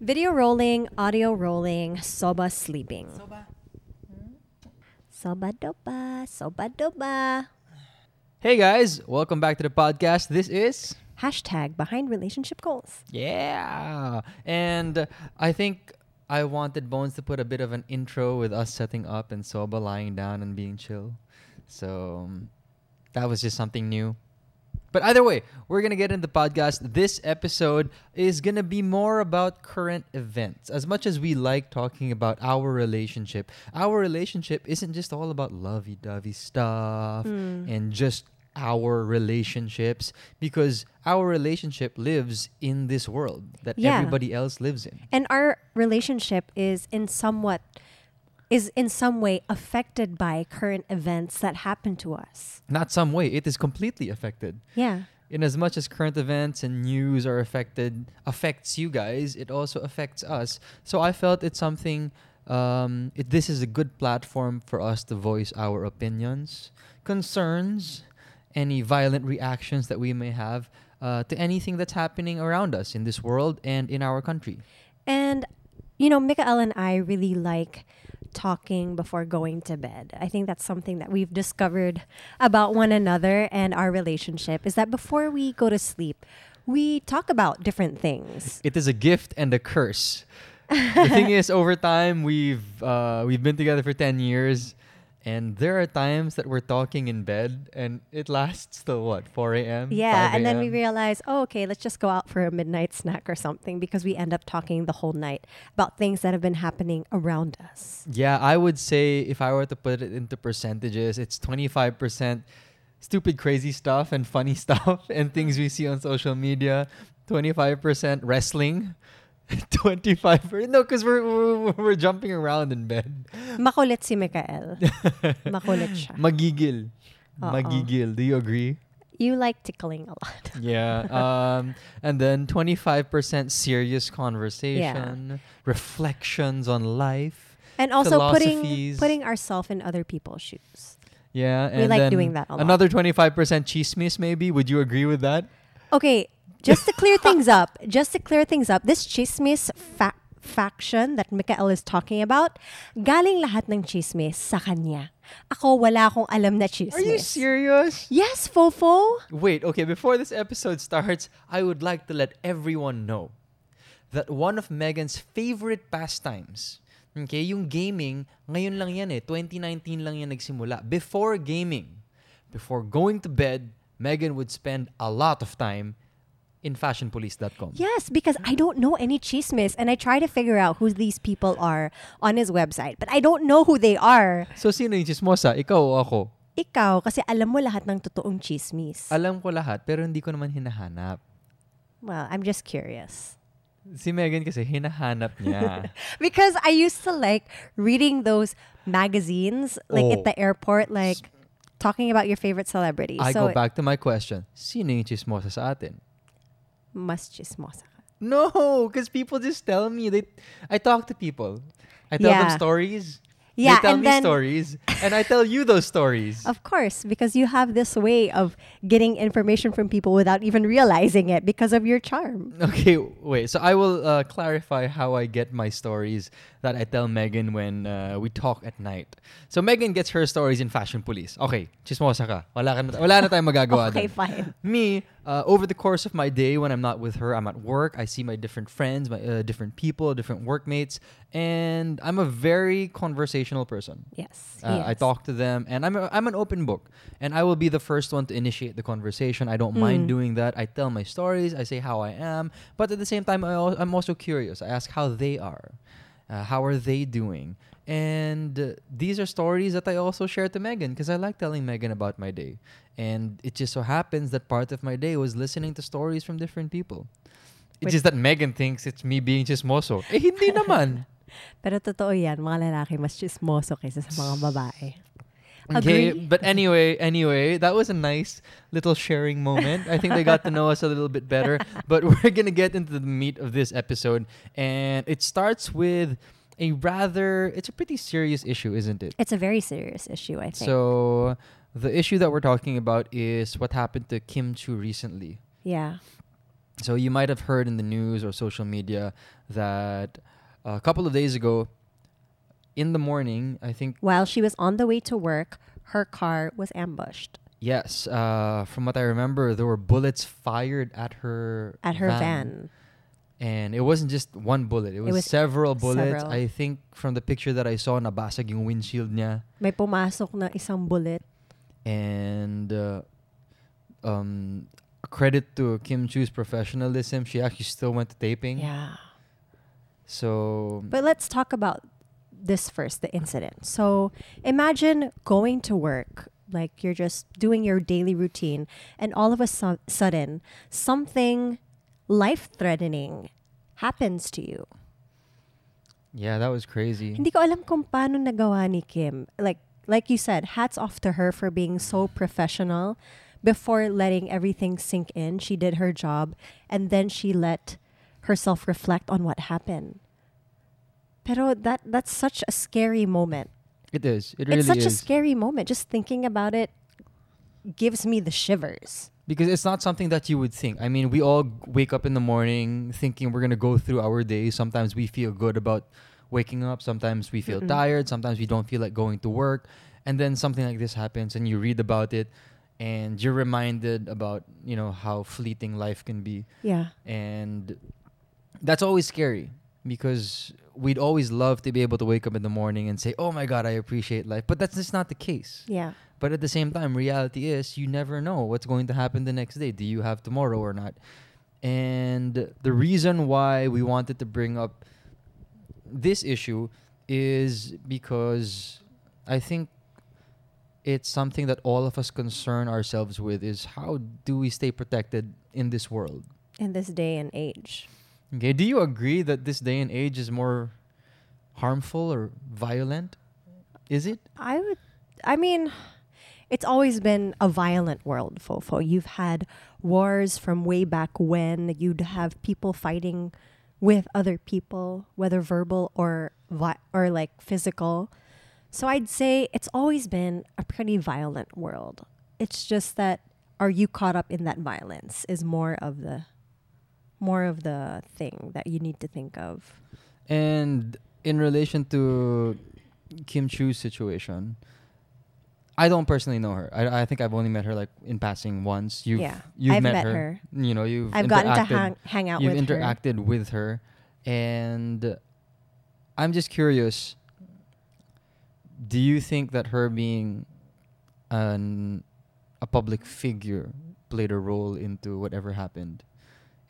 Video rolling, audio rolling, soba sleeping. Soba Soba doba, soba doba. Hey guys, welcome back to the podcast. This is Hashtag behind relationship goals. yeah, and I think I wanted Bones to put a bit of an intro with us setting up and Soba lying down and being chill. So um, that was just something new. But either way, we're gonna get into the podcast. This episode is gonna be more about current events. As much as we like talking about our relationship, our relationship isn't just all about lovey-dovey stuff hmm. and just our relationships because our relationship lives in this world that Yeah. everybody else lives in. And our relationship is in somewhat is in some way affected by current events that happen to us. Not some way, it is completely affected. Yeah. in as much as current events and news are affected affects you guys it also affects us so i felt it's something um, it, this is a good platform for us to voice our opinions concerns any violent reactions that we may have uh, to anything that's happening around us in this world and in our country And you know, Mikael and I really like talking before going to bed. I think that's something that we've discovered about one another and our relationship is that before we go to sleep, we talk about different things. it is a gift and a curse. the thing is, over time, we've uh, we've been together for ten years, and there are times that we're talking in bed, and it lasts till what four a.m. Yeah, 5 and then we realize, oh, okay, let's just go out for a midnight snack or something because we end up talking the whole night about things that have been happening around us. Yeah, I would say if I were to put it into percentages, it's twenty five percent stupid, crazy stuff and funny stuff and things we see on social media. Twenty five percent wrestling. 25 no because we're, we're we're jumping around in bed Makulit si Mikael. Makulit siya. Magigil. Oo. Magigil. Do you agree? You like tickling a lot. Yeah. Um, and then 25% serious conversation, reflections on life. And also putting putting ourselves in other people's shoes. Yeah. We like then doing that a lot. Another 25% chismis, maybe. Would you agree with that? Okay, just to clear things up, just to clear things up, this chismis fa- faction that Mikael is talking about, galing lahat ng chismis sa kanya. Ako wala akong alam na chismis. Are you serious? Yes, Fofo. Wait, okay, before this episode starts, I would like to let everyone know that one of Megan's favorite pastimes, okay, yung gaming, ngayon lang yan eh, 2019 lang yan nagsimula. Before gaming, before going to bed, Megan would spend a lot of time in fashionpulis.com. Yes, because I don't know any chismis and I try to figure out who these people are on his website, but I don't know who they are. So, sino yung chismosa? Ikaw o ako? Ikaw, kasi alam mo lahat ng totoong chismis. Alam ko lahat, pero hindi ko naman hinahanap. well, I'm just curious. Si Megan kasi hinahanap niya. because I used to like reading those magazines, like Oh. at the oh. airport, like talking about your favorite celebrities. I so go back to my question. Sino yung chismosa sa atin? Mas chismosa ka. No, because people just tell me they. I talk to people. I tell them stories. Yeah, they tell and me then- stories, and I tell you those stories. Of course, because you have this way of getting information from people without even realizing it because of your charm. Okay, wait. So I will uh, clarify how I get my stories that I tell Megan when uh, we talk at night. So Megan gets her stories in Fashion Pulis. Okay, chismosa ka. Wala, ka na, wala na tayong magagawa Okay, dun. fine. Me, uh, over the course of my day when I'm not with her, I'm at work. I see my different friends, my uh, different people, different workmates, and I'm a very conversational person. Yes. Uh, I talk to them, and I'm a, I'm an open book, and I will be the first one to initiate the conversation. I don't mind Mm. doing that. I tell my stories. I say how I am, but at the same time, I al- I'm also curious. I ask how they are, uh, how are they doing, and uh, these are stories that I also share to Megan because I like telling Megan about my day, and it just so happens that part of my day was listening to stories from different people. It's Wait. just that Megan thinks it's me being chismoso. Eh, hindi naman. Pero totoo yan, mga lalaki mas chismoso kaysa sa mga babae. Okay, Agree. but anyway, anyway, that was a nice little sharing moment. I think they got to know us a little bit better. But we're gonna get into the meat of this episode, and it starts with a rather it's a pretty serious issue, isn't it? It's a very serious issue, I think. So the issue that we're talking about is what happened to Kim Chiu recently. yeah. So you might have heard in the news or social media that a couple of days ago, in the morning, I think While she was on the way to work, her car was ambushed yes, uh, from what I remember, there were bullets fired at her at her van. and it wasn't just one bullet. It was, was several bullets. several. I think from the picture that I saw, nabasag yung windshield niya. May pumasok na isang bullet. and uh, um, credit to Kim Chiu's professionalism. She actually still went to taping. Yeah. So But let's talk about this first, the incident. So imagine going to work, like you're just doing your daily routine, and all of a su- sudden, something life threatening happens to you. yeah, that was crazy. Hindi ko alam kung paano nagawa ni Kim. Like, like you said, hats off to her for being so professional. Before letting everything sink in, she did her job, and then she let herself reflect on what happened. Pero that that's such a scary moment. It is. It really is. it's such a scary moment. Just thinking about it gives me the shivers. because it's not something that you would think. I mean, we all wake up in the morning thinking we're gonna go through our day. Sometimes we feel good about waking up. Sometimes we feel Mm-mm. tired. Sometimes we don't feel like going to work. And then something like this happens, and you read about it, and you're reminded about you know how fleeting life can be. Yeah. and that's always scary because we'd always love to be able to wake up in the morning and say oh my god i appreciate life. But that's just not the case. Yeah. but at the same time reality is you never know what's going to happen the next day. Do you have tomorrow or not? And the reason why we wanted to bring up this issue is because i think it's something that all of us concern ourselves with is how do we stay protected in this world? In this day and age. Okay, do you agree that this day and age is more harmful or violent? Is it? I would I mean it's always been a violent world, Fofo. You've had wars from way back when. You'd have people fighting with other people, whether verbal or vi- or like physical. So I'd say it's always been a pretty violent world. It's just that are you caught up in that violence is more of the more of the thing that you need to think of. And in relation to Kim Chiu's situation, I don't personally know her. I, I think I've only met her like in passing once. You've yeah. you've I've met, met her. her. You know, you've I've gotten to hang, hang out with her. you've with her. interacted with her and i'm just curious do you think that her being an a public figure played a role into whatever happened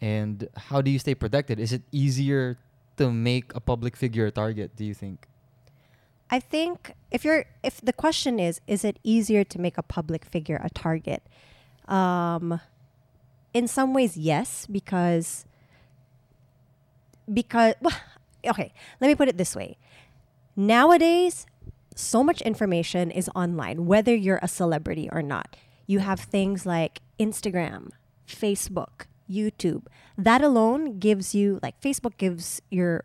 and how do you stay protected is it easier to make a public figure a target do you think I think if you're if the question is is it easier to make a public figure a target? Um in some ways yes because because well, okay, let me put it this way. Nowadays so much information is online whether you're a celebrity or not. You have things like Instagram, Facebook, YouTube. That alone gives you like Facebook gives your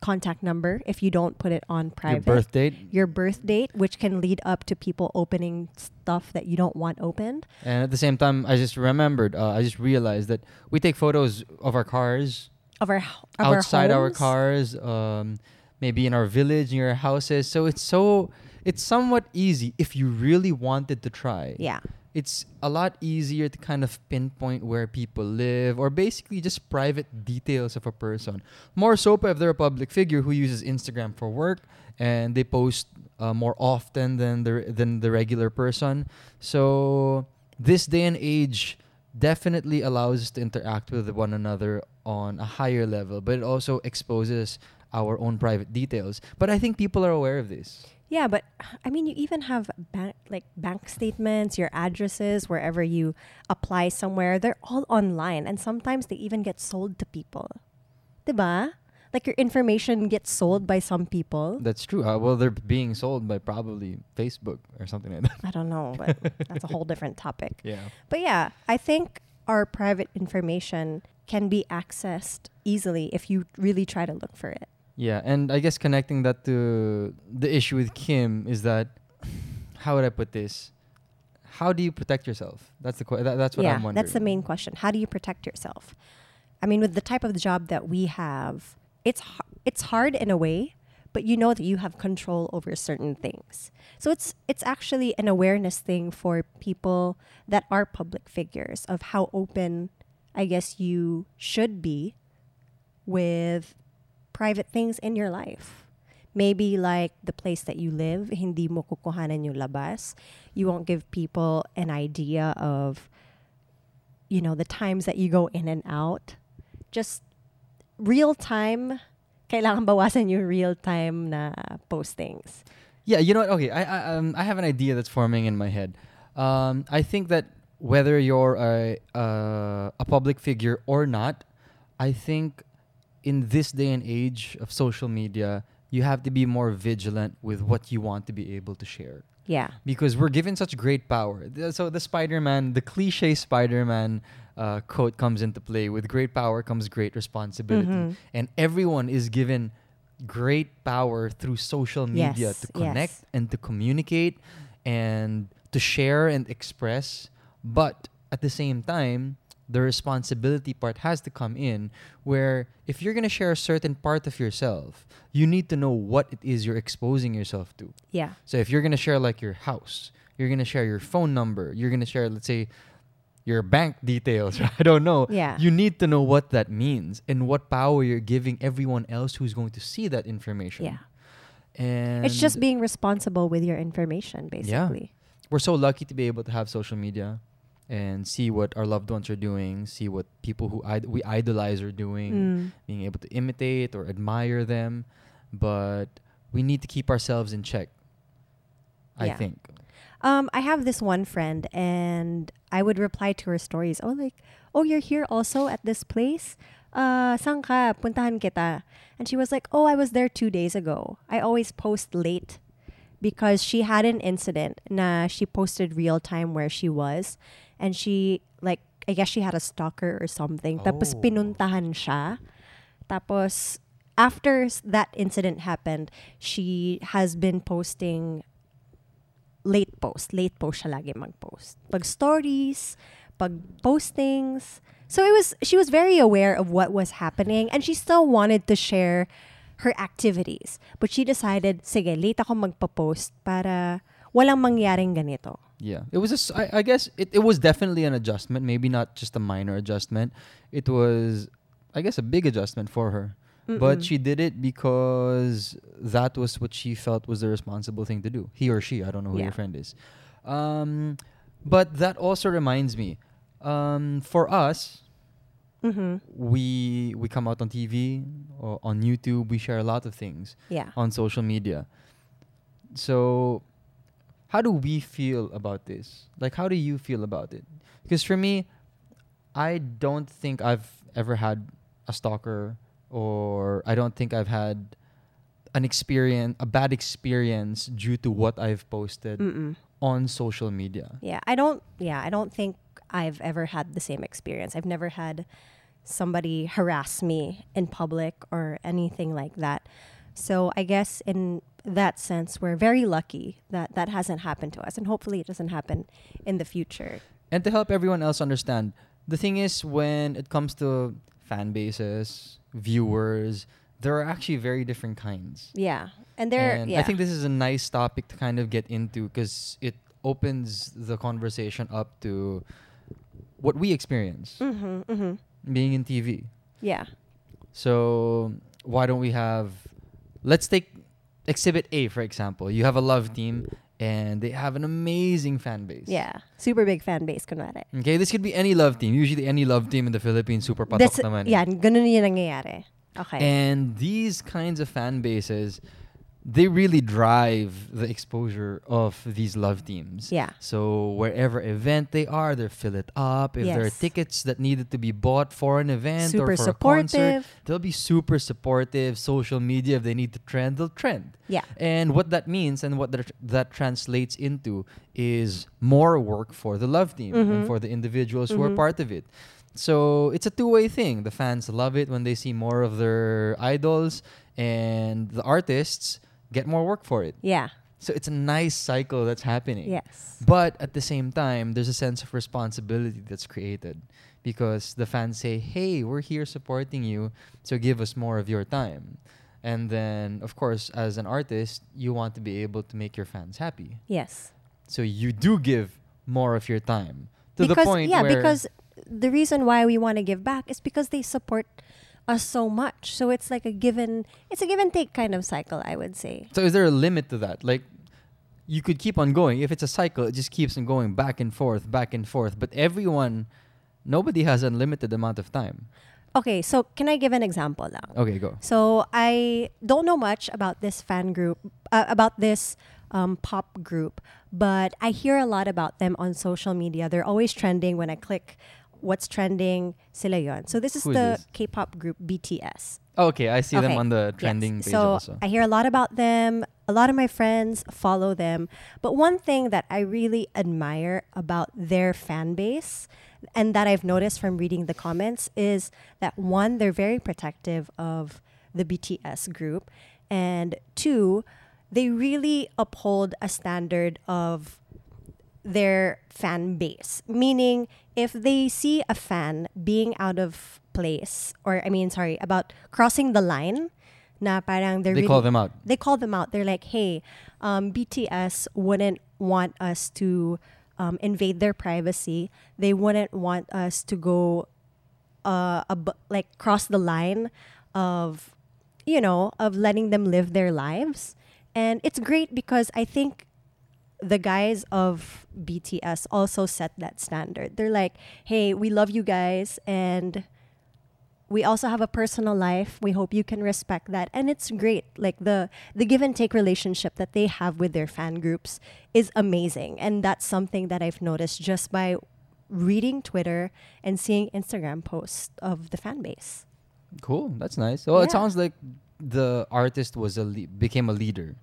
contact number if you don't put it on private your birth date your birth date, which can lead up to people opening stuff that you don't want opened. and at the same time i just remembered uh, i just realized that we take photos of our cars Of our of outside our, homes. cars, um, maybe in our village, in our houses. So it's so it's somewhat easy if you really wanted to try. Yeah, It's a lot easier to kind of pinpoint where people live or basically just private details of a person. More so if they're a public figure who uses Instagram for work and they post uh, more often than the than the regular person. So this day and age definitely allows us to interact with one another on a higher level, but it also exposes our own private details. But I think people are aware of this. Yeah, but I mean, you even have bank like bank statements, your addresses, wherever you apply somewhere. They're all online, and sometimes they even get sold to people. Diba? Like your information gets sold by some people. That's true. Uh, well, they're being sold by probably Facebook or something like that. I don't know, but that's a whole different topic. Yeah. But yeah, I think our private information can be accessed easily if you really try to look for it. Yeah, and I guess connecting that to the issue with Kim is that how would I put this? How do you protect yourself? That's the que- that, that's what yeah, I'm wondering. that's the main question. How do you protect yourself? I mean, with the type of job that we have, it's it's hard in a way, but you know that you have control over certain things. So it's it's actually an awareness thing for people that are public figures of how open, I guess, you should be with private things in your life. Maybe like the place that you live, hindi mo kukuhanan yung labas. You won't give people an idea of, you know, the times that you go in and out. Just real time, kailangan bawasan yung real time na postings. Yeah, you know what? Okay, I I, um, I have an idea that's forming in my head. Um, I think that whether you're a uh, a public figure or not, I think in this day and age of social media, you have to be more vigilant with what you want to be able to share Yeah. because we're given such great power. So the Spider-Man, the cliche Spider-Man uh, quote comes into play. With great power comes great responsibility, Mhm. and everyone is given great power through social media Yes, to connect yes. and to communicate and to share and express. But at the same time, the responsibility part has to come in where if you're going to share a certain part of yourself, you need to know what it is you're exposing yourself to. Yeah. So if you're gonna share like your house, you're gonna share your phone number, you're gonna share, let's say, your bank details. I don't know. Yeah. You need to know what that means and what power you're giving everyone else who's going to see that information. Yeah. And It's just being responsible with your information, basically. yeah. we're so lucky to be able to have social media and see what our loved ones are doing, see what people who Id- we idolize are doing, Mm. being able to imitate or admire them, but we need to keep ourselves in check. I Yeah. think. Um, I have this one friend, and I would reply to her stories. Oh, like, oh, you're here also at this place. Uh, saan ka? Puntahan kita. And she was like, oh, I was there two days ago. I always post late because she had an incident. Na she posted real time where she was, and she like I guess she had a stalker or something. Tapos Oh. pinuntahan siya. Tapos after that incident happened, she has been posting late post. Late post siya lagi mag-post. Pag stories, pag postings. So it was she was very aware of what was happening and she still wanted to share her activities. But she decided, sige, late ako magpa-post para walang mangyaring ganito. Yeah, it was. A, s- I, I guess it, it was definitely an adjustment. Maybe not just a minor adjustment. It was, I guess, a big adjustment for her. But Mm-mm. she did it because that was what she felt was the responsible thing to do. He or she, I don't know who Yeah. your friend is. Um, but that also reminds me, um, for us, Mhm. we we come out on TV or on YouTube. We share a lot of things Yeah. on social media. So, how do we feel about this? Like, how do you feel about it? Because for me, I don't think I've ever had a stalker, or I don't think I've had an experience, a bad experience due to what I've posted Mm-mm. on social media. Yeah, I don't. Yeah, I don't think I've ever had the same experience. I've never had somebody harass me in public or anything like that. So I guess in that sense, we're very lucky that that hasn't happened to us, and hopefully it doesn't happen in the future. And to help everyone else understand, the thing is when it comes to fan bases, viewers, there are actually very different kinds. Yeah, and there. and yeah. I think this is a nice topic to kind of get into because it opens the conversation up to what we experience Mm-hmm, mm-hmm. being in TV. Yeah. So why don't we have? Let's take Exhibit A for example. You have a love team, and they have an amazing fan base. Yeah. Super big fan base, kunwari. Okay, this could be any love team. Usually, any love team in the Philippines super patok That's, naman. yeah, ganun nangyayari. Okay. And these kinds of fan bases, they really drive the exposure of these love teams. yeah. So wherever event they are, they fill it up. If there are tickets that needed to be bought for an event Super or for a concert, they'll be super supportive. Social media, if they need to trend, they'll trend. Yeah. And what that means and what that, that translates into is more work for the love team and Mhm. for the individuals who are Mhm. part of it. So it's a two-way thing. The fans love it when they see more of their idols, and the artists get more work for it. Yeah. So it's a nice cycle that's happening. Yes. But at the same time, there's a sense of responsibility that's created because the fans say, "Hey, we're here supporting you, so give us more of your time." And then, of course, as an artist, you want to be able to make your fans happy. Yes. So you do give more of your time to because the point yeah, because the reason why we want to give back is because they support us so much. So it's like a given it's a give and take kind of cycle, I would say. So is there a limit to that? Like you could keep on going. If it's a cycle, it just keeps on going back and forth, back and forth. But everyone nobody has unlimited amount of time. Okay, so can I give an example now? Okay, go. So I don't know much about this fan group, uh, about this um, pop group, but I hear a lot about them on social media. They're always trending when I click what's trending, sila yun. So this is the this? K-pop group BTS. Oh, Okay, I see them on the Yes. trending page so also. I hear a lot about them. A lot of my friends follow them. But one thing that I really admire about their fan base and that I've noticed from reading the comments is that one, they're very protective of the BTS group. And two, they really uphold a standard of their fan base. Meaning, if they see a fan being out of place, or I mean, sorry, about crossing the line, na parang they're they really, call them out. They call them out. They're like, hey, um, BTS wouldn't want us to um, invade their privacy. They wouldn't want us to go, uh, ab- like cross the line of, you know, of letting them live their lives. And it's great because I think the guys of BTS also set that standard. They're like, hey, we love you guys and we also have a personal life. We hope you can respect that. And it's great. Like the the give and take relationship that they have with their fan groups is amazing. And that's something that I've noticed just by reading Twitter and seeing Instagram posts of the fan base. Cool. That's nice. Well, it sounds like the artist was a le- became a leader.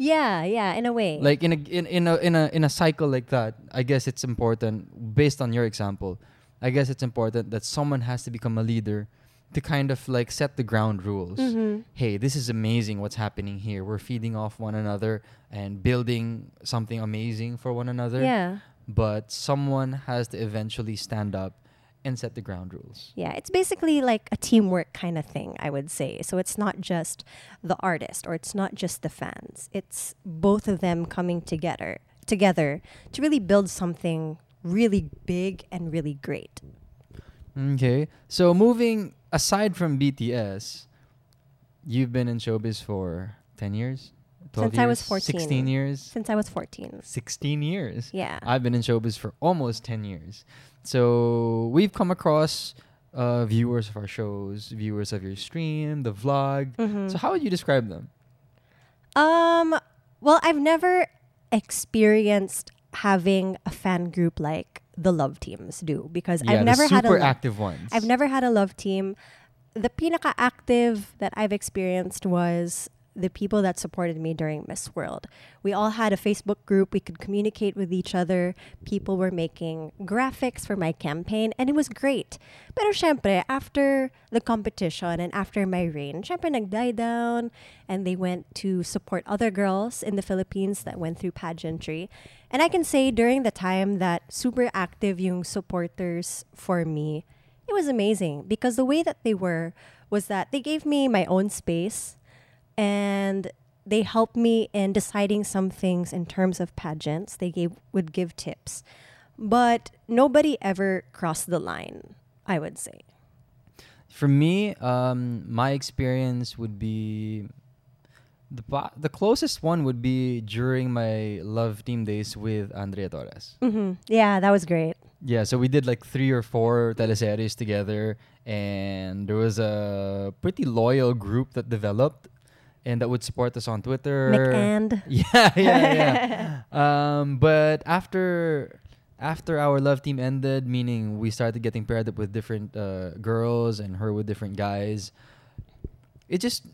Yeah, yeah, in a way. Like in a in, in a in a in a cycle like that, I guess it's important based on your example. I guess it's important that someone has to become a leader to kind of like set the ground rules. Mhm. Hey, this is amazing what's happening here. We're feeding off one another and building something amazing for one another. Yeah. But someone has to eventually stand up and set the ground rules. Yeah, it's basically like a teamwork kind of thing, I would say. So it's not just the artist or it's not just the fans. It's both of them coming together together to really build something really big and really great. Okay. So moving aside from BTS, you've been in showbiz for 10 years? 12 Since I was years? 14. 16 years? Since I was 14. 16 years. Yeah. I've been in showbiz for almost 10 years. So we've come across uh, viewers of our shows, viewers of your stream, the vlog. Mhm. So how would you describe them? Um, well, I've never experienced having a fan group like the love teams do because Yeah, I've never had a super lo- active ones. I've never had a love team. The pinaka active that I've experienced was the people that supported me during Miss World. We all had a Facebook group. We could communicate with each other. People were making graphics for my campaign, and it was great. Pero syempre, after the competition and after my reign, syempre nag-die down, and they went to support other girls in the Philippines that went through pageantry. And I can say during the time that super active yung supporters for me, it was amazing because the way that they were was that they gave me my own space and they helped me in deciding some things in terms of pageants. They gave would give tips. But nobody ever crossed the line, I would say. For me, um, my experience would be the the closest one would be during my love team days with Andrea Torres. hmm Yeah, that was great. Yeah, so we did like three or four teleseries together, and there was a pretty loyal group that developed, and that would support us on Twitter. McAnd. Yeah, yeah, yeah. um, but after after our love team ended, meaning we started getting paired up with different uh, girls and her with different guys, it just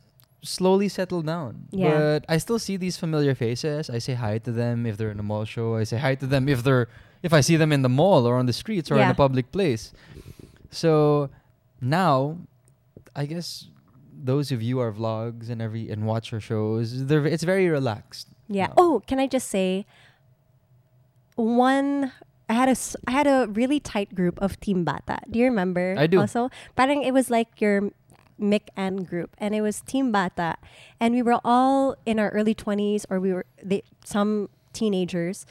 slowly settled down. Yeah. But I still see these familiar faces. I say hi to them if they're in a mall show. I say hi to them if they're if I see them in the mall or on the streets or in a public place. So now, I guess those who view our vlogs and every and watch our shows, they're it's very relaxed. Yeah. now. Oh, can I just say one I had a I had a really tight group of Team Bata. Do you remember? I do. Also, parang it was like your Mick and group, and it was Team Bata, and we were all in our early twenties, or we were they, some teenagers,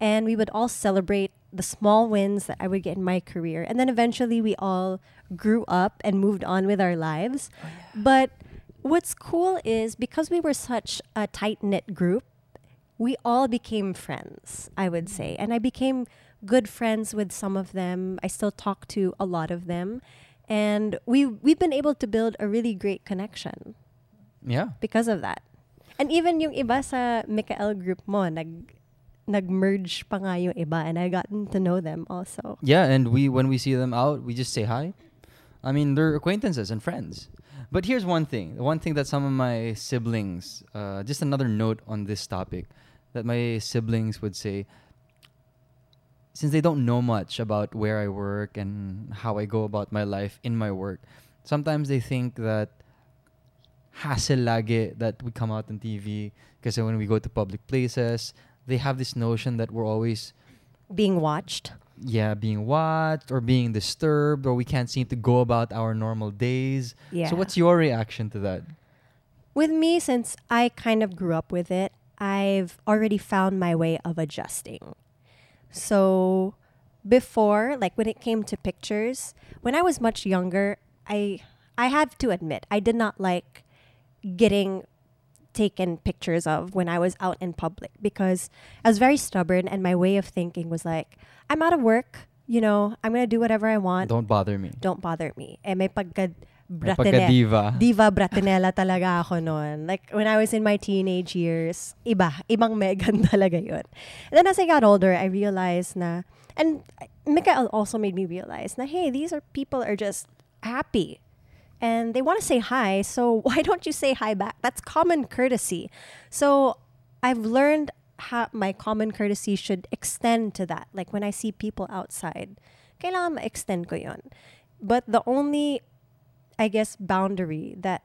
and we would all celebrate the small wins that I would get in my career, and then eventually we all grew up and moved on with our lives. Oh, but what's cool is because we were such a tight knit group, we all became friends, I would mm. say. And I became good friends with some of them. I still talk to a lot of them. And we we've been able to build a really great connection Yeah. because of that. And even yung iba sa Mikael group mo, nag nag-merge pa nga yung iba and I gotten to know them also. Yeah, and we when we see them out, we just say hi. I mean, they're acquaintances and friends. But here's one thing. One thing that some of my siblings, uh, just another note on this topic, that my siblings would say, since they don't know much about where I work and how I go about my life in my work, sometimes they think that hassle that we come out on TV because when we go to public places, they have this notion that we're always Being watched. Yeah, being watched or being disturbed or we can't seem to go about our normal days. Yeah. So what's your reaction to that? With me, since I kind of grew up with it, I've already found my way of adjusting. So before, like when it came to pictures, when I was much younger, I I have to admit, I did not like getting taken pictures of when I was out in public because I was very stubborn and my way of thinking was like, I'm out of work, you know, I'm gonna do whatever I want. Don't bother me. Don't bother me. Eh, may pagka bratine- pagka-diva. Diva bratinela talaga ako noon. Like, when I was in my teenage years, iba. Ibang Megan talaga yun. And then as I got older, I realized na, and Mikael also made me realize na, hey, these are people are just happy. And they want to say hi, so why don't you say hi back? That's common courtesy. So I've learned how my common courtesy should extend to that. Like when I see people outside, kailangan ma-extend ko yun. But the only I guess, boundary that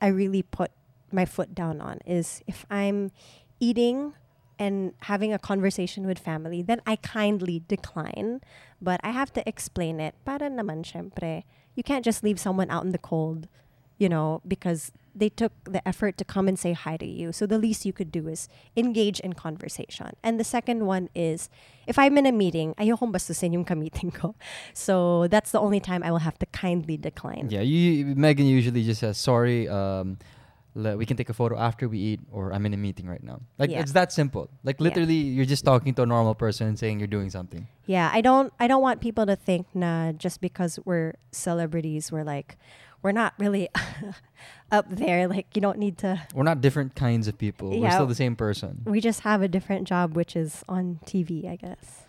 I really put my foot down on is if I'm eating and having a conversation with family, then I kindly decline. But I have to explain it. Para naman, syempre, you can't just leave someone out in the cold, you know, because they took the effort to come and say hi to you. So the least you could do is engage in conversation. And the second one is if I'm in a meeting, ayokong bastusin yung kamiting ko. So that's the only time I will have to kindly decline. Yeah, you Megan usually just says sorry. Um, le- we can take a photo after we eat, or I'm in a meeting right now. Like Yeah. it's that simple. Like Yeah. literally, you're just talking to a normal person and saying you're doing something. Yeah, I don't I don't want people to think nah just because we're celebrities we're like we're not really up there like you don't need to We're not different kinds of people. yeah, We're still the same person. we just have a different job which is on TV, I guess.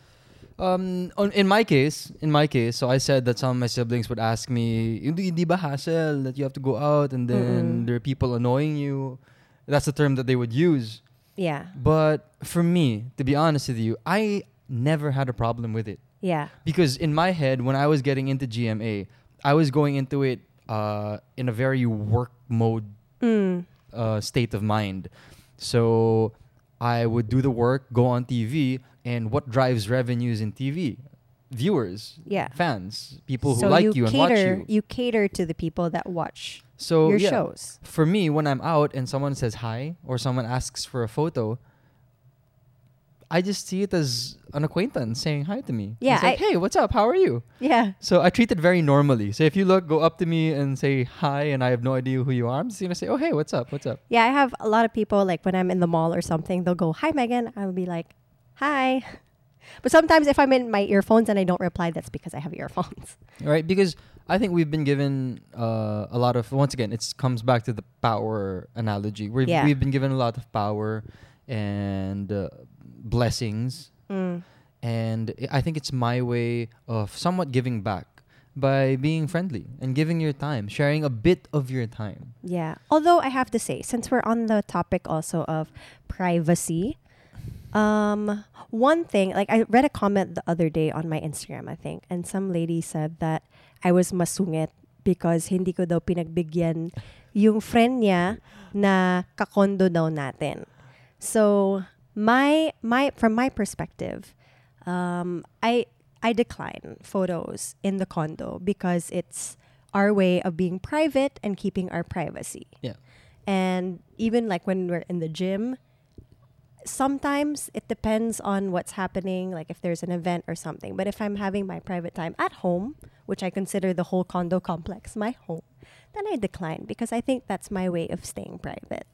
Um, on, in my case, in my case, so I said that some of my siblings would ask me, "Hindi ba hassle that you have to go out and then Mm-mm. there are people annoying you?" That's the term that they would use. Yeah. But for me, to be honest with you, I never had a problem with it Yeah. because in my head, when I was getting into GMA, I was going into it uh, in a very work mode Mm. uh, state of mind. So I would do the work, go on TV, and what drives revenues in TV? Viewers, Yeah. fans, people who so like you, you, and cater watch you. cater to the people that watch So your yeah, shows. for me, when I'm out and someone says hi or someone asks for a photo, I just see it as an acquaintance saying hi to me. Yeah, It's like, hey, what's up? How are you? Yeah. So I treat it very normally. So if you look, go up to me and say hi, and I have no idea who you are, I'm just gonna say, oh hey, what's up? What's up? Yeah, I have a lot of people like when I'm in the mall or something, they'll go, "Hi Megan." I'll be like, "Hi." But sometimes if I'm in my earphones and I don't reply, that's because I have earphones. right? Because I think we've been given uh, a lot of once again, it comes back to the power analogy. We've Yeah. we've been given a lot of power and uh, blessings, Mm. and I I think it's my way of somewhat giving back by being friendly and giving your time, sharing a bit of your time. Yeah. Although I have to say, since we're on the topic also of privacy, um, one thing, like I read a comment the other day on my Instagram, I think, and some lady said that I was masungit because hindi ko daw pinagbigyan yung friend niya na kakondo daw natin. So, my my from my perspective, um, I I decline photos in the condo because it's our way of being private and keeping our privacy. Yeah. And even like when we're in the gym, sometimes it depends on what's happening, like if there's an event or something. But if I'm having my private time at home, which I consider the whole condo complex my home, then I decline because I think that's my way of staying private.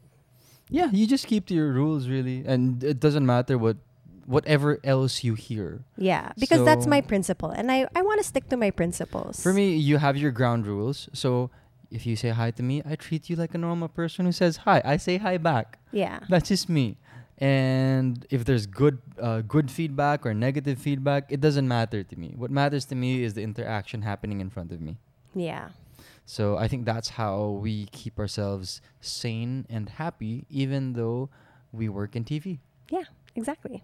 Yeah, you just keep to your rules really, and it doesn't matter what whatever else you hear. Yeah, because that's my principle. And I, I want to stick to my principles. For me, you have your ground rules. So if you say hi to me, I treat you like a normal person who says hi. I say hi back. Yeah. That's just me. And if there's good uh, good feedback or negative feedback, it doesn't matter to me. What matters to me is the interaction happening in front of me. Yeah. So I think that's how we keep ourselves sane and happy, even though we work in TV. Yeah, exactly.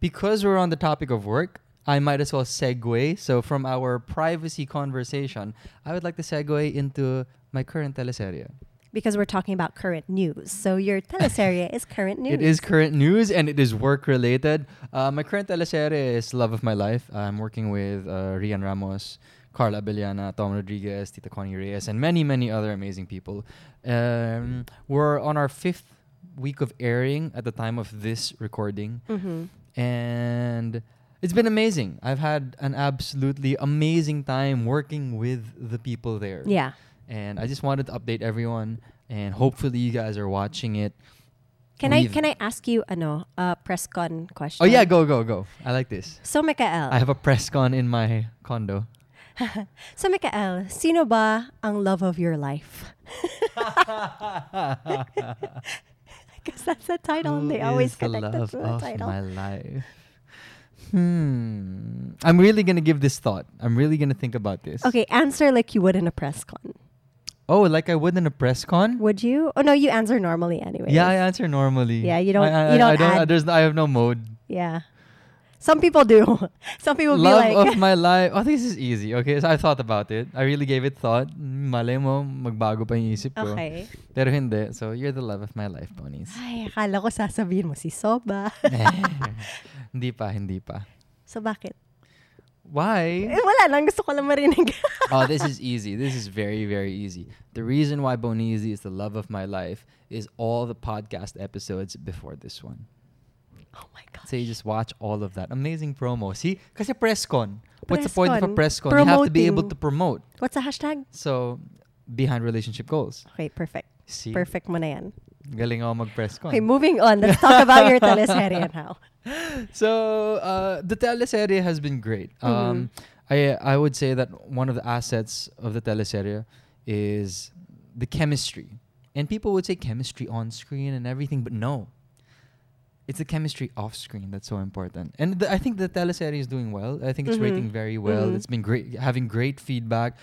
Because we're on the topic of work, I might as well segue. So from our privacy conversation, I would like to segue into my current teleserie. Because we're talking about current news. So your teleserie is current news. It is current news and it is work related. Uh, my current teleserie is Love of My Life. I'm working with uh, Rhian Ramos, Carla Abellana, Tom Rodriguez, Tita Connie Reyes, and many, many other amazing people. Um, we're on our fifth week of airing at the time of this recording. Mm-hmm. and it's been amazing. I've had an absolutely amazing time working with the people there. Yeah. And I just wanted to update everyone and hopefully you guys are watching it. Can I We've- can I ask you ano a press con question? Oh yeah, go go go. I like this. So Mikael. I have a press con in my condo. so Mikael, sino ba ang love of your life? Because that's the title. Who they always is the connect it love to the of title. my life. Hmm. I'm really gonna give this thought. I'm really gonna think about this. Okay, answer like you would in a press con. Oh, like I would in a press con? Would you? Oh no, you answer normally anyway. Yeah, I answer normally. Yeah, you don't- I, I, you don't I don't. add- There's. I have no mode. Yeah. Some people do. Some people be Love like, of my life. Oh, this is easy. Okay, so I thought about it. I really gave it thought. Malay mo, magbago pa yung isip ko. okay. Pero hindi. So, you're the love of my life, Ponies. Ay, akala ko sasabihin mo si Soba. hindi pa, hindi pa. so bakit? Why? Eh, wala lang. Gusto ko lang marinig. oh, this is easy. This is very, very easy. The reason why Bonizi is the love of my life is all the podcast episodes before this one. oh my God. So you just watch all of that. Amazing promo. See? Kasi press con. What's the point of a Press press con? con. You have to be able to promote. What's the hashtag? So, behind relationship goals. Okay, perfect. See? Perfect mo na yan. Galing ako mag-press con. Okay, moving on. Let's talk about your teleserye now. so uh, the teleserie has been great. Um, I I would say that one of the assets of the teleserie is the chemistry, and people would say chemistry on screen and everything, but no, it's the chemistry off screen that's so important. And the, I think the teleserie is doing well. I think it's Mhm. rating very well. Mhm. It's been great, having great feedback.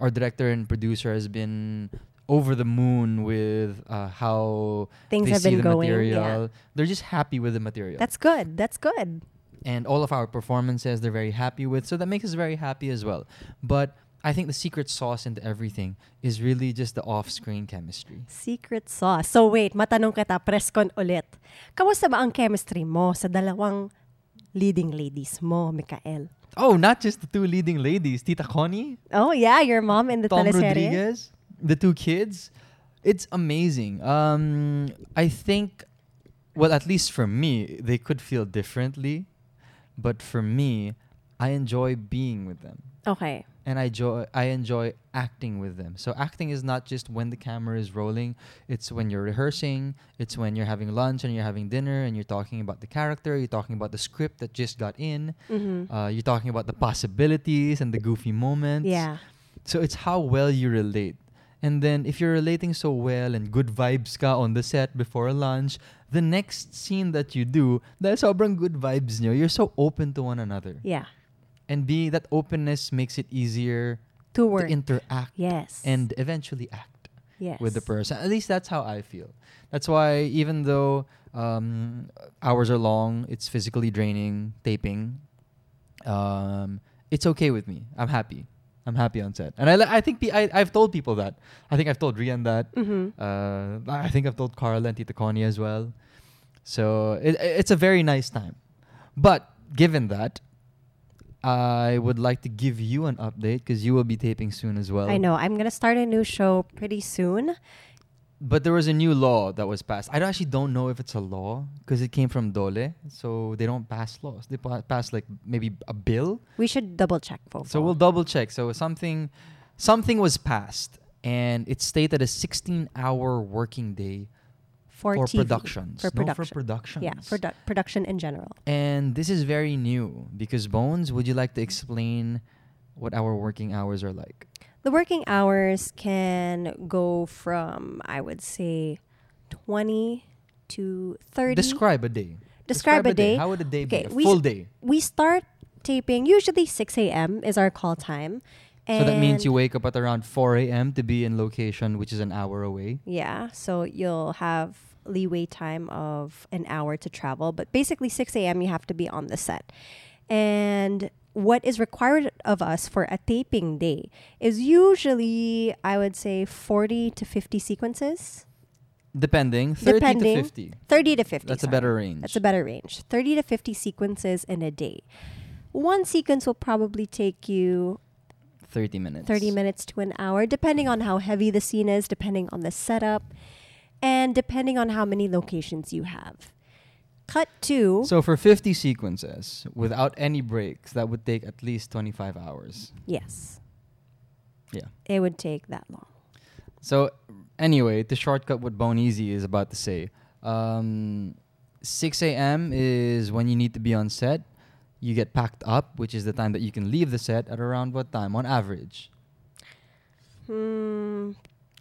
Our director and producer has been over the moon with uh, how Things they have see been the going. material. Yeah. They're just happy with the material That's good. That's good. and all of our performances they're very happy with so that makes us very happy as well but i think the secret sauce into everything is really just the off-screen chemistry Secret sauce. So wait, matanong kita, press con ulit. Kamusta ba ang chemistry mo sa dalawang leading ladies mo, Mikael? oh not just the two leading ladies tita connie Oh yeah, your mom in the tom teleserye. rodriguez the two kids it's amazing um i think well at least for me they could feel differently but for me i enjoy being with them Okay. and I enjoy I enjoy acting with them. So acting is not just when the camera is rolling; it's when you're rehearsing, it's when you're having lunch and you're having dinner and you're talking about the character, you're talking about the script that just got in, Mm-hmm. uh, you're talking about the possibilities and the goofy moments. yeah. So it's how well you relate. And then if you're relating so well and good vibes ka on the set before lunch, the next scene that you do, dahil sobrang good vibes nyo, you're so open to one another. Yeah. And B, that openness makes it easier To to interact yes. and eventually act yes. with the person. At least that's how I feel. That's why even though um, hours are long, it's physically draining, taping. Um, it's okay with me. I'm happy. I'm happy on set, and I, I think pe- I, I've told people that. I think I've told Rhian that. Mm-hmm. Uh, I think I've told Carl and Tita Connie as well. So it, it's a very nice time. But given that, I would like to give you an update because you will be taping soon as well. I know. I'm gonna start a new show pretty soon. But there was a new law that was passed. I actually don't know if it's a law because it came from DOLE, so they don't pass laws. They pa- pass like maybe a bill. We should double check, folks. So we'll double check. So something, something was passed, and it stated a 16-hour working day for, for TV, productions. For No, production. for productions. Yeah, produ- production in general. And this is very new because Bones, would you like to explain what our working hours are like? The working hours can go from I would say 20 to 30. Describe a day. Describe a day. How would a day Okay, be? A we full day. we start taping usually 6 a.m. is our call time. And So that means you wake up at around 4 a.m. to be in location, which is an hour away. Yeah, so you'll have leeway time of an hour to travel, but basically 6 a.m. you have to be on the set. And what is required of us for a taping day is usually, I would say, 40 to 50 sequences. Depending, 30 Depending. to 50. 30 to 50. That's a better range. That's a better range. 30 to 50 sequences in a day. One sequence will probably take you 30 minutes. 30 minutes to an hour, depending on how heavy the scene is, depending on the setup, and depending on how many locations you have. Cut to, So for 50 sequences, without any breaks, that would take at least 25 hours. yes, Yeah. it would take that long. So anyway, to shortcut what Bone Easy is about to say, um, 6 a.m. is when you need to be on set. You get packed up, which is the time that you can leave the set at around what time on average? Hmm,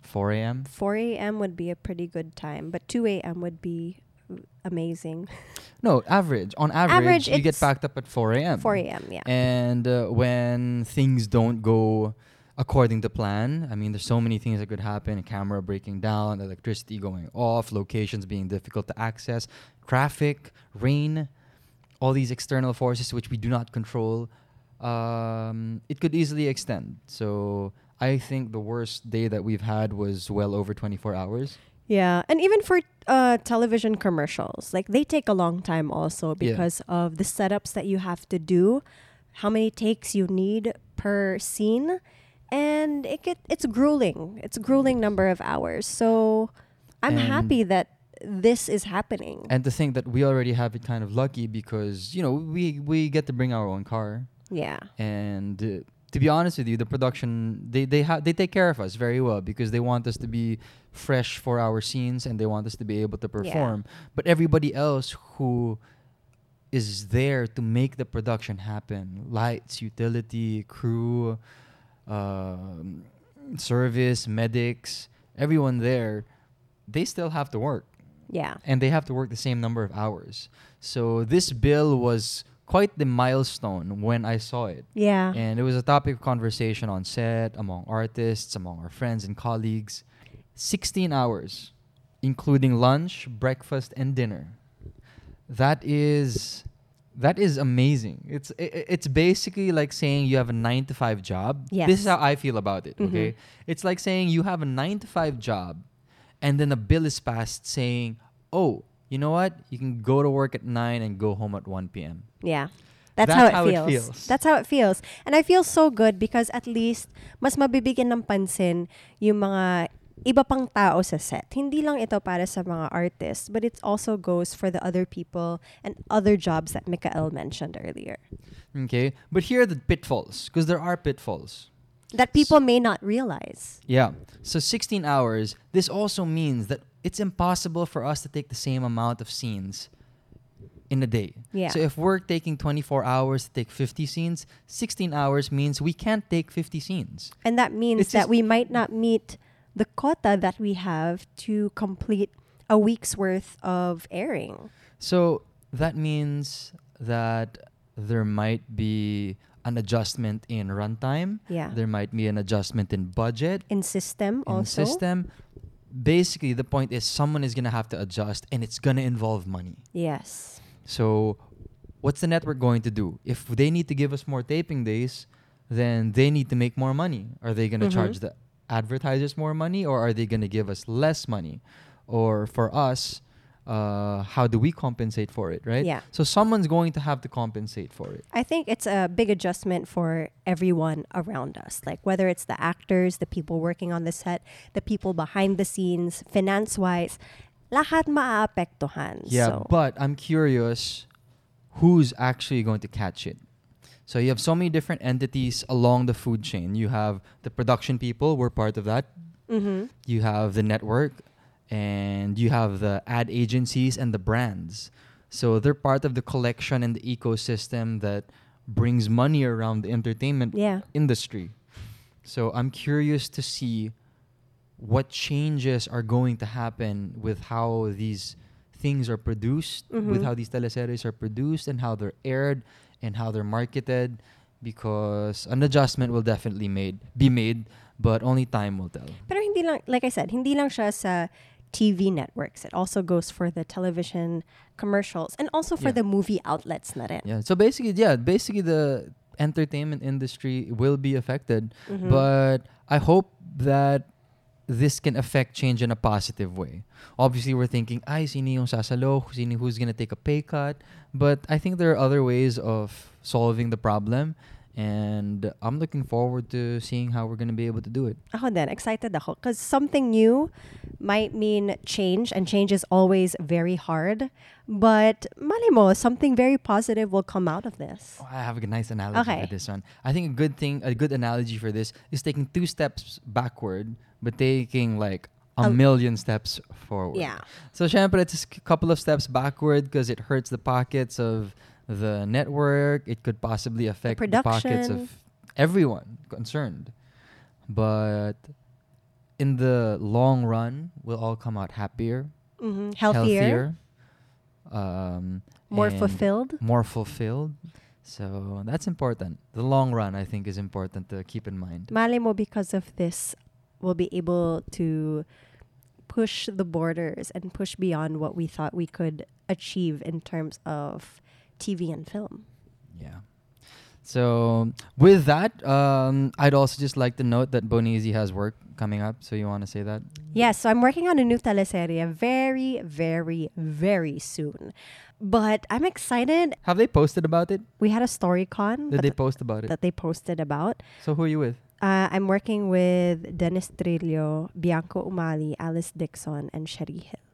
4 a.m. 4 a.m. would be a pretty good time, but 2 a.m. would be amazing. No, average. On average, Average, you get packed up at 4 a.m. 4 a.m. Yeah. And uh, when things don't go according to plan, I mean, there's so many things that could happen a camera breaking down, electricity going off, locations being difficult to access, traffic, rain, all these external forces which we do not control. Um, it could easily extend. So I think the worst day that we've had was well over 24 hours. Yeah, and even for uh, television commercials, like they take a long time also Yeah. because of the setups that you have to do, how many takes you need per scene, and it get, it's grueling. It's a grueling number of hours. So I'm And- happy that this is happening. And to think that we already have it kind of lucky because, you know, we, we get to bring our own car. yeah, and uh, to be honest with you the production they they have they take care of us very well because they want us to be fresh for our scenes and they want us to be able to perform. But everybody else who is there to make the production happen lights utility crew um, service medics everyone there they still have to work. Yeah, and they have to work the same number of hours. So this bill was quite the milestone when i saw it yeah. and it was a topic of conversation on set, among artists, among our friends and colleagues. 16 hours, including lunch, breakfast, and dinner. That is that is amazing. It's i- i- it's basically like saying you have a 9 to 5 job. This is how I feel about it, okay? Mhm. It's like saying you have a 9 to 5 job and then a bill is passed saying, "Oh, you know what? You can go to work at 9 and go home at 1 p.m." Yeah. That's, That's how, how it, it feels. feels. That's how it feels. And I feel so good because at least mas mabibigyan ng pansin yung mga iba pang tao sa set. Hindi lang ito para sa mga artists, but it also goes for the other people and other jobs that Mikael mentioned earlier. Okay? But here are the pitfalls because there are pitfalls. That people may not realize. Yeah. So 16 hours, this also means that it's impossible for us to take the same amount of scenes in a day. Yeah. So if we're taking 24 hours to take 50 scenes, 16 hours means we can't take 50 scenes. And that means It's that we might not meet the quota that we have to complete a week's worth of airing. So that means that there might be an adjustment in runtime. Yeah. There might be an adjustment in budget, In system also. in also. system. Basically, the point is someone is going to have to adjust and it's going to involve money. Yes. So, what's the network going to do? If they need to give us more taping days, then they need to make more money. Are they going to Mhm. charge the advertisers more money or are they going to give us less money? Or for us, uh, how do we compensate for it, right? Yeah. So someone's going to have to compensate for it. I think it's a big adjustment for everyone around us. Like whether it's the actors, the people working on the set, the people behind the scenes, finance wise, lahat maaapektuhan. Yeah, So, but I'm curious who's actually going to catch it. So you have so many different entities along the food chain. You have the production people, we're part of that. Mhm. You have the network and you have the ad agencies and the brands. So they're part of the collection and the ecosystem that brings money around the entertainment yeah. industry. So I'm curious to see what changes are going to happen with how these things are produced, with Mhm. how these teleseries are produced, and how they're aired, and how they're marketed. Because an adjustment will definitely made be made, but only time will tell. Pero hindi lang, like I said, hindi lang siya sa TV networks. It also goes for the television commercials and also for Yeah. the movie outlets na rin. Yeah. So basically, yeah, basically the entertainment industry will be affected, Mhm. but I hope that this can affect change in a positive way. Obviously, we're thinking, ay, sino yung sasalo? Who's gonna take a pay cut? But I think there are other ways of solving the problem, and I'm looking forward to seeing how we're gonna be able to do it. Oh, ako din, excited ako. Because something new might mean change, and change is always very hard. But mali mo, something very positive will come out of this. Oh, I have a nice analogy Okay. for this one. I think a good thing, a good analogy for this is taking two steps backward, but taking like a A- million steps forward. Yeah. So, syempre, it's a couple of steps backward because it hurts the pockets of the network. It could possibly affect the, pockets of everyone concerned. But in the long run, we'll all come out happier, hmm Healthier, um, more fulfilled. more fulfilled. So that's important. The long run, I think, is important to keep in mind. Mali mo, because of this, we'll be able to push the borders and push beyond what we thought we could achieve in terms of TV and film. Yeah. So with that, um, I'd also just like to note that Bonizi has work coming up. So you want to say that? Yes, so I'm working on a new teleserie very, very, very soon. But I'm excited. Have they posted about it? We had a story con Did that, they post about it? that they posted about. So who are you with? Uh, I'm working with Dennis Trillo, Bianca Umali, Alice Dixson, and Sherry Hill.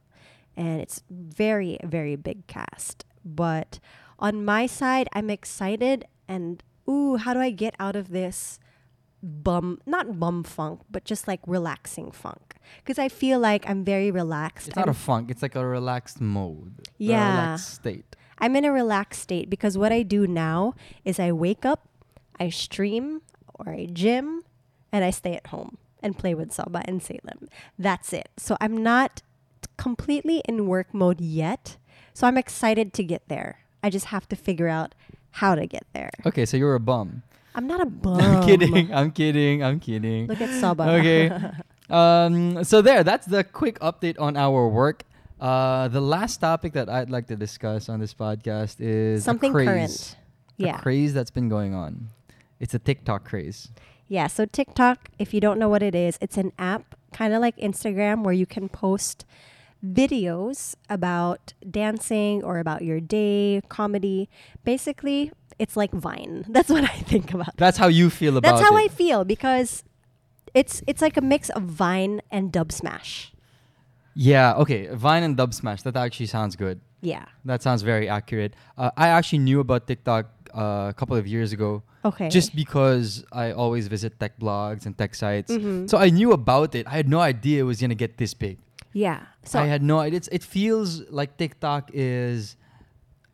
And it's very, very big cast. But on my side, I'm excited and ooh, how do I get out of this bum not bum funk, but just like relaxing funk? Because I feel like I'm very relaxed. It's not I'm, a funk. It's like a relaxed mode. a Yeah. relaxed state. I'm in a relaxed state because what I do now is I wake up, I stream or I gym, and I stay at home and play with Saba and Salem. That's it. So I'm not completely in work mode yet. So I'm excited to get there. I just have to figure out how to get there. Okay, so you're a bum. I'm not a bum. I'm kidding. I'm kidding. I'm kidding. Look at Saba. Okay. Um, so there, that's the quick update on our work. Uh, the last topic that I'd like to discuss on this podcast is a Something craze. current. Yeah. A craze that's been going on. It's a TikTok craze. Yeah, so TikTok, if you don't know what it is, it's an app kind of like Instagram where you can post videos about dancing or about your day, comedy. Basically, it's like Vine. That's what I think about. That's how you feel about That's how I feel because it's it's like a mix of Vine and Dub Smash. yeah. Okay. Vine and Dub Smash. That actually sounds good. Yeah. That sounds very accurate. Uh, I actually knew about TikTok uh, a couple of years ago, Okay. just because I always visit tech blogs and tech sites. Mhm. So I knew about it. I had no idea it was gonna get this big. Yeah. So I had no idea. It's, it feels like TikTok is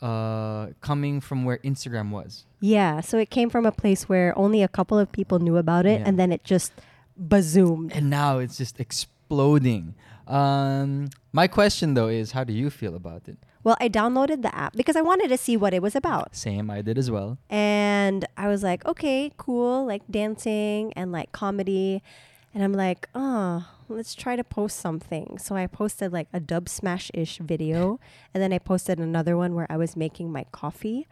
uh, coming from where Instagram was. yeah, so it came from a place where only a couple of people knew about it Yeah. and then it just bazoomed. And now it's just exploding. Um, my question though is, how do you feel about it? Well, I downloaded the app because I wanted to see what it was about. Same, I did as well. And I was like, okay, cool, like dancing and like comedy. And I'm like, oh, let's try to post something. So I posted like a dub smash ish video. And then I posted another one where I was making my coffee.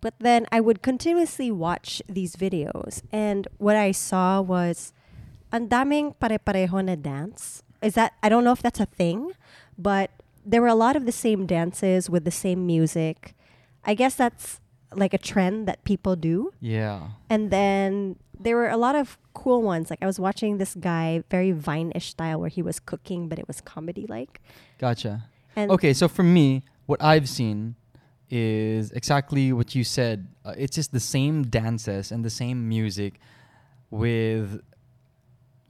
But then I would continuously watch these videos. And what I saw was ang daming pare-pareho na dance. Is that, I don't know if that's a thing, but there were a lot of the same dances with the same music. I guess that's like a trend that people do. Yeah. And then there were a lot of cool ones. Like I was watching this guy, very Vine-ish style, where he was cooking, but it was comedy like. Gotcha. And Okay, so for me, what I've seen is exactly what you said. Uh, it's just the same dances and the same music with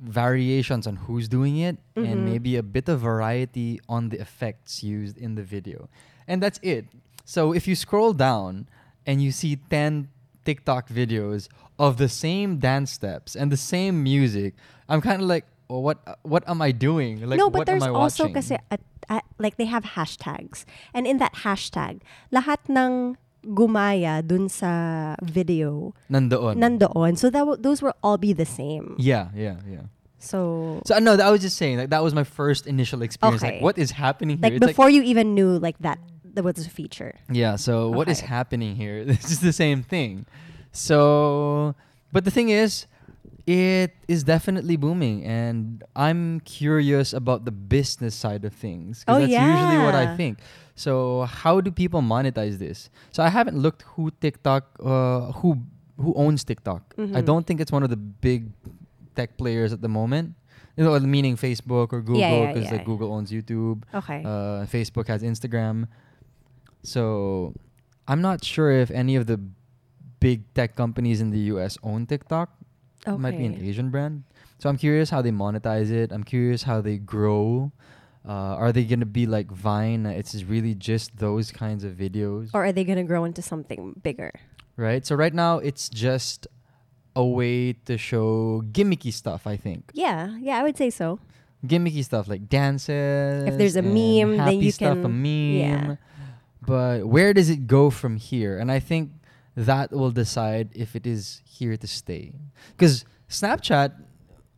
variations on who's doing it Mhm. and maybe a bit of variety on the effects used in the video. And that's it. So if you scroll down and you see 10 TikTok videos of the same dance steps and the same music, I'm kind of like, oh, what what am I doing? Like no, but there's also watching? kasi a, a- like they have hashtags. And in that hashtag, lahat ng gumaya dun sa video Nandoon. nandoon. So that w- those will all be the same. Yeah, yeah, yeah. So, So no, I was just saying like that was my first initial experience. Okay. Like, what is happening here? like It's before you even knew like that there was a feature. yeah. So what is happening here? This is the same thing. So, but the thing is, it is definitely booming, and I'm curious about the business side of things. Oh, that's usually what I think. So how do people monetize this? So I haven't looked who TikTok, uh, who who owns TikTok. I Mhm. don't think it's one of the big tech players at the moment. You know, meaning Facebook or Google, Yeah, yeah, because yeah. like Google owns YouTube, Okay. uh, Facebook has Instagram. So I'm not sure if any of the big tech companies in the US own TikTok. okay. It might be an Asian brand. So I'm curious how they monetize it. I'm curious how they grow. Uh, are they gonna be like Vine? It's really just those kinds of videos, or are they going to grow into something bigger? right? So right now it's just a way to show gimmicky stuff. I think Yeah, yeah, I would say so. gimmicky stuff like dances. If there's a meme, then happy you stuff, a meme. yeah. But where does it go from here? And I think that will decide if it is here to stay. Because Snapchat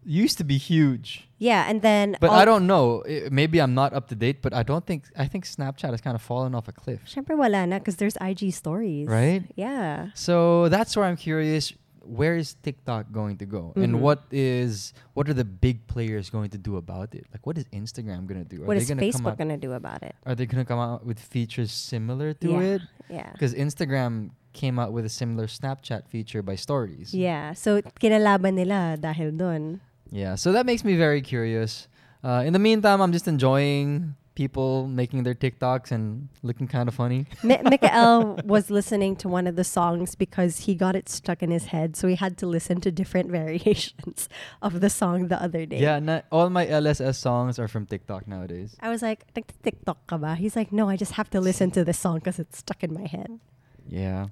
used to be huge, Yeah, and then but I don't know. I- maybe I'm not up to date, but I don't think I think Snapchat has kind of fallen off a cliff. Syempre wala na because there's IG stories. Right? Yeah. So that's where I'm curious. Where is TikTok going to go, and Mhm. what is what are the big players going to do about it? Like, what is Instagram going to do? Are what they gonna Facebook going to do about it? Are they going to come out with features similar to yeah. it? Yeah. Because Instagram came out with a similar Snapchat feature by stories. Yeah. So kinalaban nila dahil dun. Yeah. So that makes me very curious. Uh, in the meantime, I'm just enjoying people making their TikToks and looking kind of funny. Mi- Mikael was listening to one of the songs because he got it stuck in his head, so he had to listen to different variations of the song the other day. Yeah. Na- all my LSS songs are from TikTok nowadays. I was like, TikTok ka ba? He's like, no, I just have to listen to this song because it's stuck in my head. Yeah.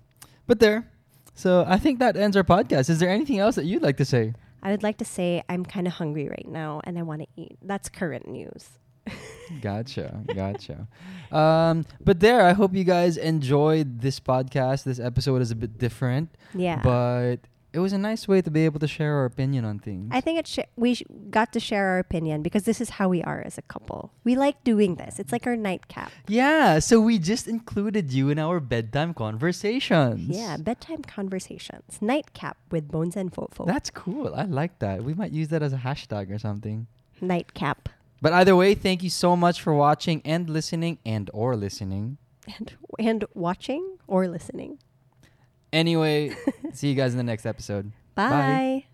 But there. So I think that ends our podcast. Is there anything else that you'd like to say? I would like to say I'm kind of hungry right now and I want to eat. That's current news. Gotcha, gotcha. Um, but there, I hope you guys enjoyed this podcast. This episode is a bit different, Yeah. but it was a nice way to be able to share our opinion on things. I think it sh- we sh- got to share our opinion because this is how we are as a couple. We like doing this. It's like our nightcap. yeah, so we just included you in our bedtime conversations. Yeah, bedtime conversations. Nightcap with Bones and Fofo. That's cool. I like that. We might use that as a hashtag or something. Nightcap. But either way, thank you so much for watching and listening and or listening. And, and watching or listening. Anyway, see you guys in the next episode. Bye.